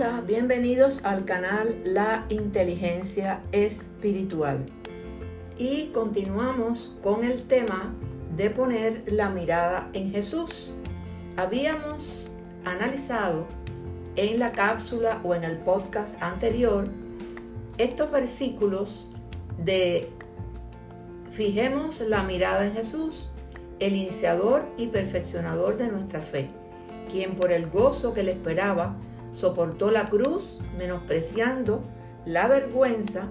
Hola, bienvenidos al canal La Inteligencia Espiritual. Y continuamos con el tema de poner la mirada en Jesús. Habíamos analizado en la cápsula o en el podcast anterior estos versículos de fijemos la mirada en Jesús, el iniciador y perfeccionador de nuestra fe, quien por el gozo que le esperaba soportó la cruz, menospreciando la vergüenza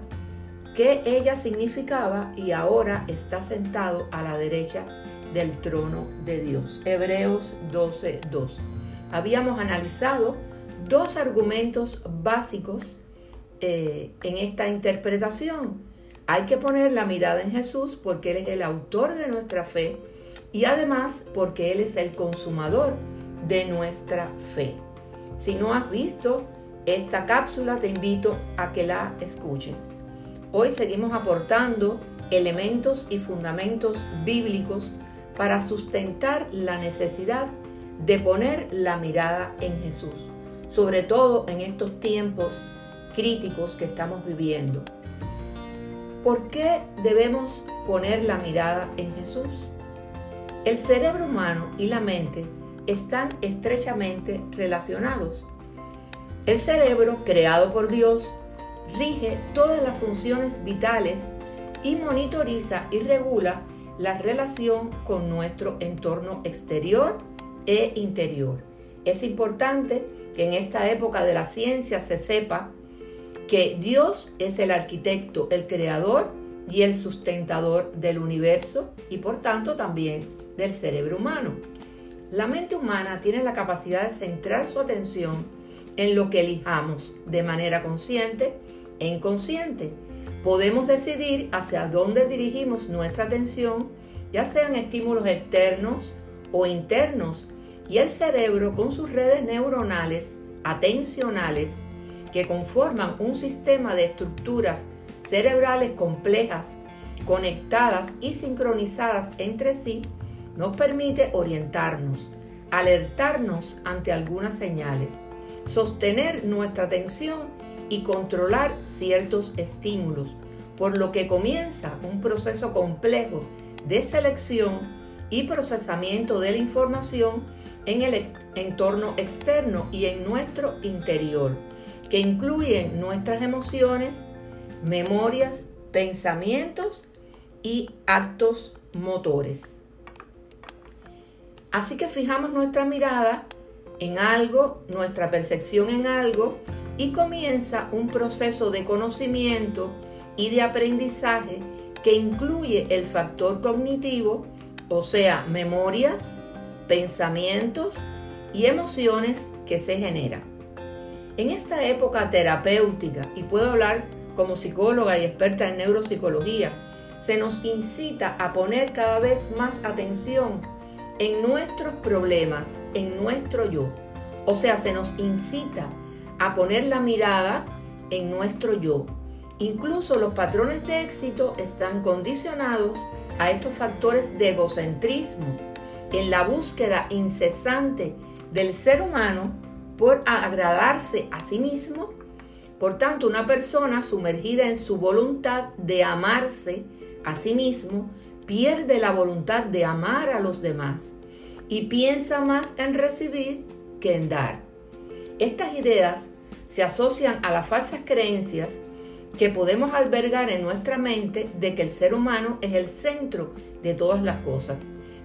que ella significaba y ahora está sentado a la derecha del trono de Dios. Hebreos 12:2. Habíamos analizado dos argumentos básicos eh, en esta interpretación. Hay que poner la mirada en Jesús porque Él es el autor de nuestra fe y además porque Él es el consumador de nuestra fe. Si no has visto esta cápsula, te invito a que la escuches. Hoy seguimos aportando elementos y fundamentos bíblicos para sustentar la necesidad de poner la mirada en Jesús, sobre todo en estos tiempos críticos que estamos viviendo. ¿Por qué debemos poner la mirada en Jesús? El cerebro humano y la mente están estrechamente relacionados. El cerebro, creado por Dios, rige todas las funciones vitales y monitoriza y regula la relación con nuestro entorno exterior e interior. Es importante que en esta época de la ciencia se sepa que Dios es el arquitecto, el creador y el sustentador del universo y por tanto también del cerebro humano. La mente humana tiene la capacidad de centrar su atención en lo que elijamos de manera consciente e inconsciente. Podemos decidir hacia dónde dirigimos nuestra atención, ya sean estímulos externos o internos, y el cerebro con sus redes neuronales atencionales que conforman un sistema de estructuras cerebrales complejas, conectadas y sincronizadas entre sí, nos permite orientarnos, alertarnos ante algunas señales, sostener nuestra atención y controlar ciertos estímulos, por lo que comienza un proceso complejo de selección y procesamiento de la información en el entorno externo y en nuestro interior, que incluyen nuestras emociones, memorias, pensamientos y actos motores. Así que fijamos nuestra mirada en algo, nuestra percepción en algo, y comienza un proceso de conocimiento y de aprendizaje que incluye el factor cognitivo, o sea, memorias, pensamientos y emociones que se generan. En esta época terapéutica, y puedo hablar como psicóloga y experta en neuropsicología, se nos incita a poner cada vez más atención en nuestros problemas, en nuestro yo. O sea, se nos incita a poner la mirada en nuestro yo. Incluso los patrones de éxito están condicionados a estos factores de egocentrismo, en la búsqueda incesante del ser humano por agradarse a sí mismo. Por tanto, una persona sumergida en su voluntad de amarse a sí mismo pierde la voluntad de amar a los demás y piensa más en recibir que en dar. Estas ideas se asocian a las falsas creencias que podemos albergar en nuestra mente de que el ser humano es el centro de todas las cosas.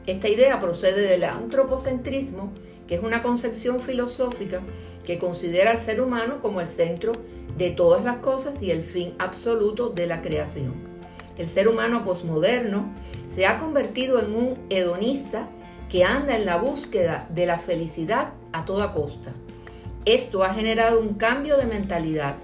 Esta idea procede del antropocentrismo, que es una concepción filosófica que considera al ser humano como el centro de todas las cosas y el fin absoluto de la creación. El ser humano posmoderno se ha convertido en un hedonista que anda en la búsqueda de la felicidad a toda costa. Esto ha generado un cambio de mentalidad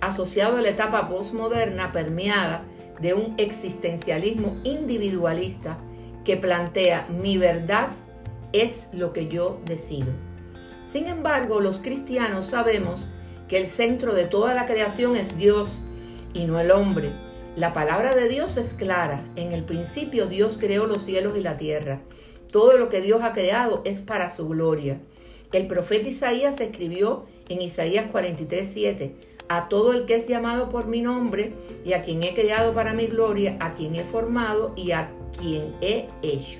asociado a la etapa postmoderna permeada de un existencialismo individualista que plantea mi verdad es lo que yo decido. Sin embargo, los cristianos sabemos que el centro de toda la creación es Dios y no el hombre la palabra de Dios es clara. En el principio Dios creó los cielos y la tierra. Todo lo que Dios ha creado es para su gloria. El profeta Isaías escribió en Isaías 43, 7, a todo el que es llamado por mi nombre y a quien he creado para mi gloria, a quien he formado y a quien he hecho.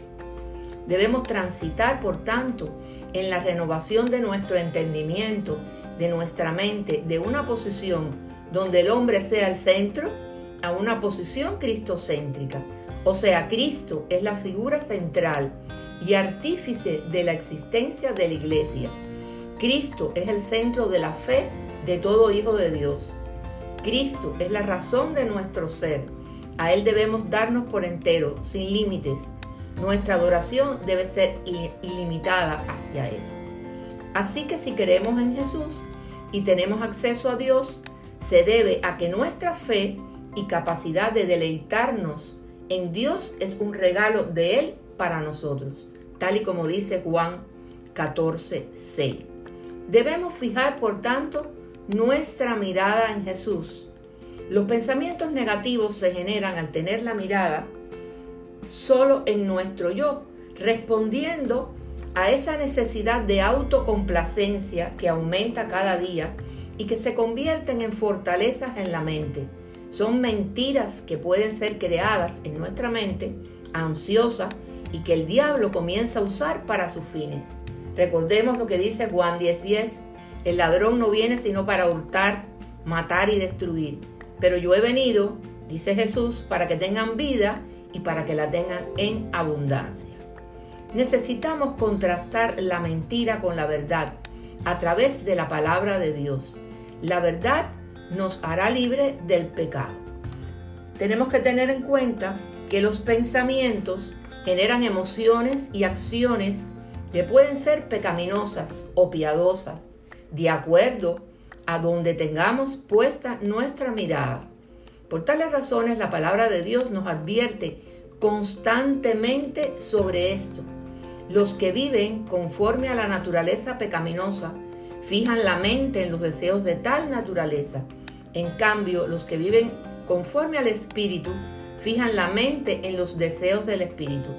Debemos transitar, por tanto, en la renovación de nuestro entendimiento, de nuestra mente, de una posición donde el hombre sea el centro, a una posición cristocéntrica. O sea, Cristo es la figura central y artífice de la existencia de la iglesia. Cristo es el centro de la fe de todo hijo de Dios. Cristo es la razón de nuestro ser. A Él debemos darnos por entero, sin límites. Nuestra adoración debe ser ilimitada hacia Él. Así que si creemos en Jesús y tenemos acceso a Dios, se debe a que nuestra fe y capacidad de deleitarnos en Dios es un regalo de Él para nosotros, tal y como dice Juan 14, 6. Debemos fijar, por tanto, nuestra mirada en Jesús. Los pensamientos negativos se generan al tener la mirada solo en nuestro yo, respondiendo a esa necesidad de autocomplacencia que aumenta cada día y que se convierten en fortalezas en la mente. Son mentiras que pueden ser creadas en nuestra mente, ansiosa, y que el diablo comienza a usar para sus fines. Recordemos lo que dice Juan 10:10, el ladrón no viene sino para hurtar, matar y destruir. Pero yo he venido, dice Jesús, para que tengan vida y para que la tengan en abundancia. Necesitamos contrastar la mentira con la verdad a través de la palabra de Dios. La verdad nos hará libre del pecado. Tenemos que tener en cuenta que los pensamientos generan emociones y acciones que pueden ser pecaminosas o piadosas, de acuerdo a donde tengamos puesta nuestra mirada. Por tales razones la palabra de Dios nos advierte constantemente sobre esto. Los que viven conforme a la naturaleza pecaminosa fijan la mente en los deseos de tal naturaleza. En cambio, los que viven conforme al Espíritu fijan la mente en los deseos del Espíritu.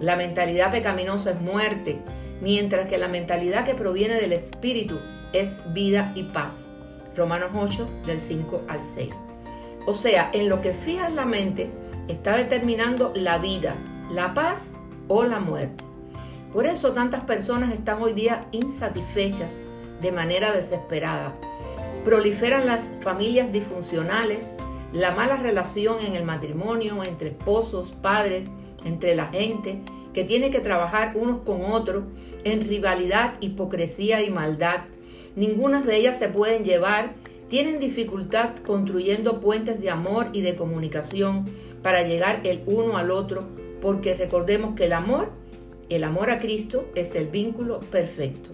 La mentalidad pecaminosa es muerte, mientras que la mentalidad que proviene del Espíritu es vida y paz. Romanos 8 del 5 al 6. O sea, en lo que fija la mente está determinando la vida, la paz o la muerte. Por eso tantas personas están hoy día insatisfechas de manera desesperada. Proliferan las familias disfuncionales, la mala relación en el matrimonio entre esposos, padres, entre la gente, que tiene que trabajar unos con otros en rivalidad, hipocresía y maldad, Ninguna de ellas se pueden llevar. Tienen dificultad construyendo puentes de amor y de comunicación para llegar el uno al otro, porque recordemos que el amor, el amor a Cristo, es el vínculo perfecto.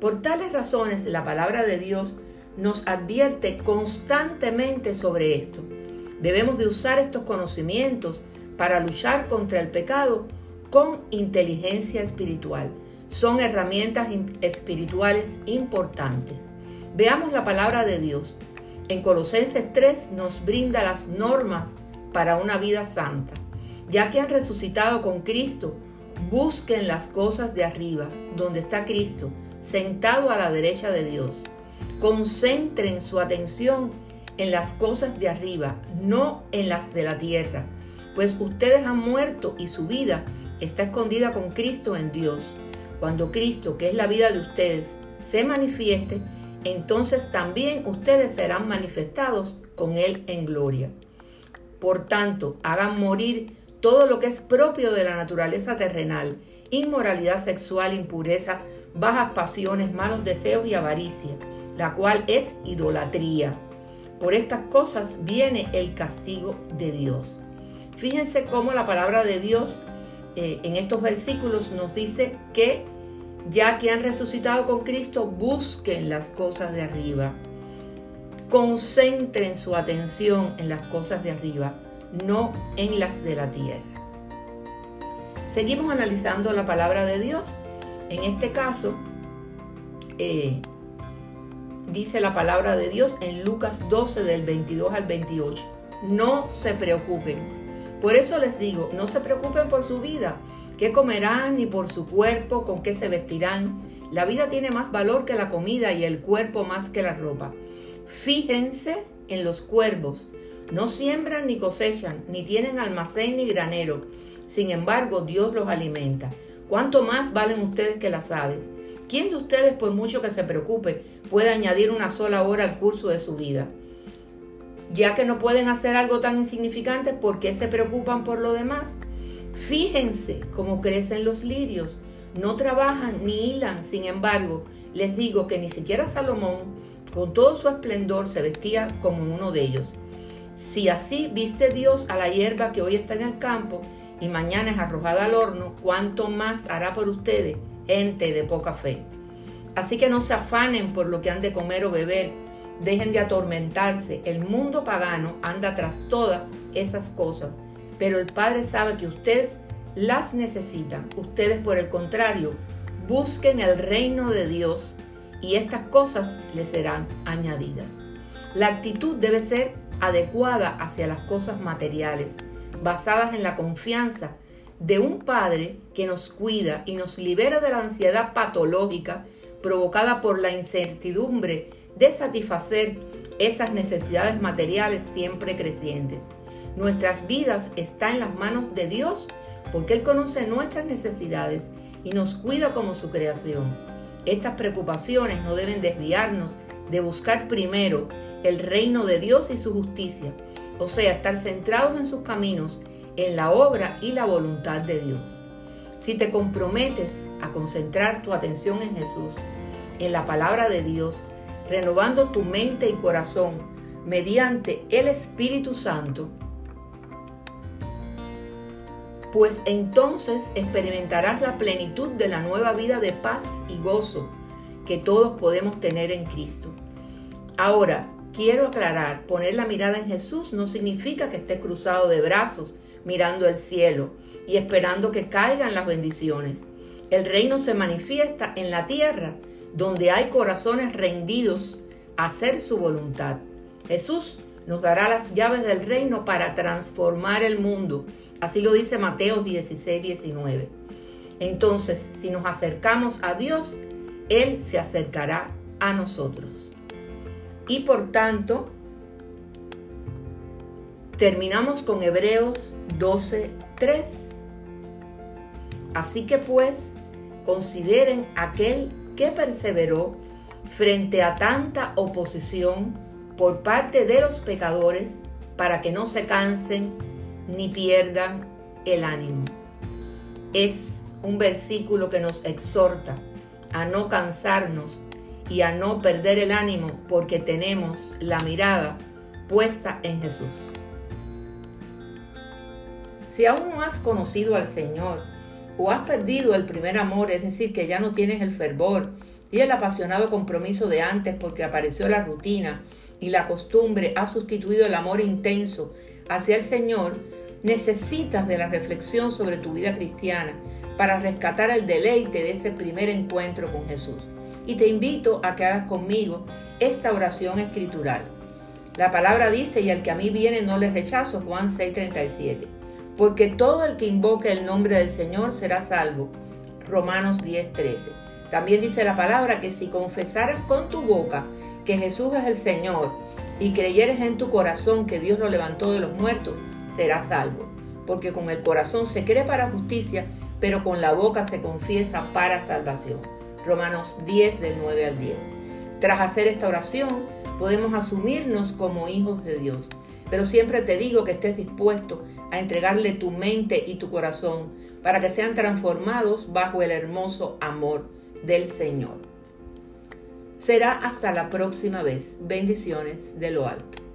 Por tales razones, la palabra de Dios nos advierte constantemente sobre esto. Debemos de usar estos conocimientos para luchar contra el pecado con inteligencia espiritual son herramientas espirituales importantes. Veamos la palabra de Dios. En Colosenses 3 nos brinda las normas para una vida santa. Ya que han resucitado con Cristo, busquen las cosas de arriba, donde está Cristo, sentado a la derecha de Dios. Concentren su atención en las cosas de arriba, no en las de la tierra, pues ustedes han muerto y su vida está escondida con Cristo en Dios. Cuando Cristo, que es la vida de ustedes, se manifieste, entonces también ustedes serán manifestados con Él en gloria. Por tanto, hagan morir todo lo que es propio de la naturaleza terrenal, inmoralidad sexual, impureza, bajas pasiones, malos deseos y avaricia, la cual es idolatría. Por estas cosas viene el castigo de Dios. Fíjense cómo la palabra de Dios eh, en estos versículos nos dice que ya que han resucitado con Cristo, busquen las cosas de arriba. Concentren su atención en las cosas de arriba, no en las de la tierra. Seguimos analizando la palabra de Dios. En este caso, eh, dice la palabra de Dios en Lucas 12 del 22 al 28. No se preocupen por eso les digo, no se preocupen por su vida, qué comerán, ni por su cuerpo, con qué se vestirán. La vida tiene más valor que la comida y el cuerpo más que la ropa. Fíjense en los cuervos. No siembran ni cosechan, ni tienen almacén ni granero. Sin embargo, Dios los alimenta. ¿Cuánto más valen ustedes que las aves? ¿Quién de ustedes, por mucho que se preocupe, puede añadir una sola hora al curso de su vida? Ya que no pueden hacer algo tan insignificante, ¿por qué se preocupan por lo demás? Fíjense cómo crecen los lirios. No trabajan ni hilan, sin embargo, les digo que ni siquiera Salomón, con todo su esplendor, se vestía como uno de ellos. Si así viste Dios a la hierba que hoy está en el campo y mañana es arrojada al horno, ¿cuánto más hará por ustedes, gente de poca fe? Así que no se afanen por lo que han de comer o beber, dejen de atormentarse. El mundo pagano anda tras todas esas cosas, pero el Padre sabe que ustedes las necesitan. Ustedes, por el contrario, busquen el reino de Dios y estas cosas les serán añadidas. La actitud debe ser adecuada hacia las cosas materiales, basadas en la confianza de un Padre que nos cuida y nos libera de la ansiedad patológica provocada por la incertidumbre de satisfacer esas necesidades materiales siempre crecientes. Nuestras vidas están en las manos de Dios porque Él conoce nuestras necesidades y nos cuida como su creación. Estas preocupaciones no deben desviarnos de buscar primero el reino de Dios y su justicia, o sea, estar centrados en sus caminos, en la obra y la voluntad de Dios. Si te comprometes a concentrar tu atención en Jesús, en la palabra de Dios, renovando tu mente y corazón mediante el Espíritu Santo, pues entonces experimentarás la plenitud de la nueva vida de paz y gozo que todos podemos tener en Cristo. Ahora, quiero aclarar, poner la mirada en Jesús no significa que esté cruzado de brazos mirando el cielo y esperando que caigan las bendiciones. El reino se manifiesta en la tierra donde hay corazones rendidos a hacer su voluntad. Jesús nos dará las llaves del reino para transformar el mundo. Así lo dice Mateo 16, 19. Entonces, si nos acercamos a Dios, Él se acercará a nosotros. Y por tanto, terminamos con Hebreos 12, 3. Así que pues, consideren aquel que perseveró frente a tanta oposición por parte de los pecadores para que no se cansen ni pierdan el ánimo. Es un versículo que nos exhorta a no cansarnos y a no perder el ánimo porque tenemos la mirada puesta en Jesús. Si aún no has conocido al Señor o has perdido el primer amor, es decir, que ya no tienes el fervor y el apasionado compromiso de antes porque apareció la rutina y la costumbre ha sustituido el amor intenso hacia el Señor, necesitas de la reflexión sobre tu vida cristiana para rescatar el deleite de ese primer encuentro con Jesús. Y te invito a que hagas conmigo esta oración escritural. La palabra dice, y al que a mí viene no le rechazo, Juan 6:37, porque todo el que invoque el nombre del Señor será salvo, Romanos 10:13. También dice la palabra que si confesaras con tu boca que Jesús es el Señor y creyeres en tu corazón que Dios lo levantó de los muertos, serás salvo. Porque con el corazón se cree para justicia, pero con la boca se confiesa para salvación. Romanos 10 del 9 al 10. Tras hacer esta oración, podemos asumirnos como hijos de Dios. Pero siempre te digo que estés dispuesto a entregarle tu mente y tu corazón para que sean transformados bajo el hermoso amor del Señor. Será hasta la próxima vez. Bendiciones de lo alto.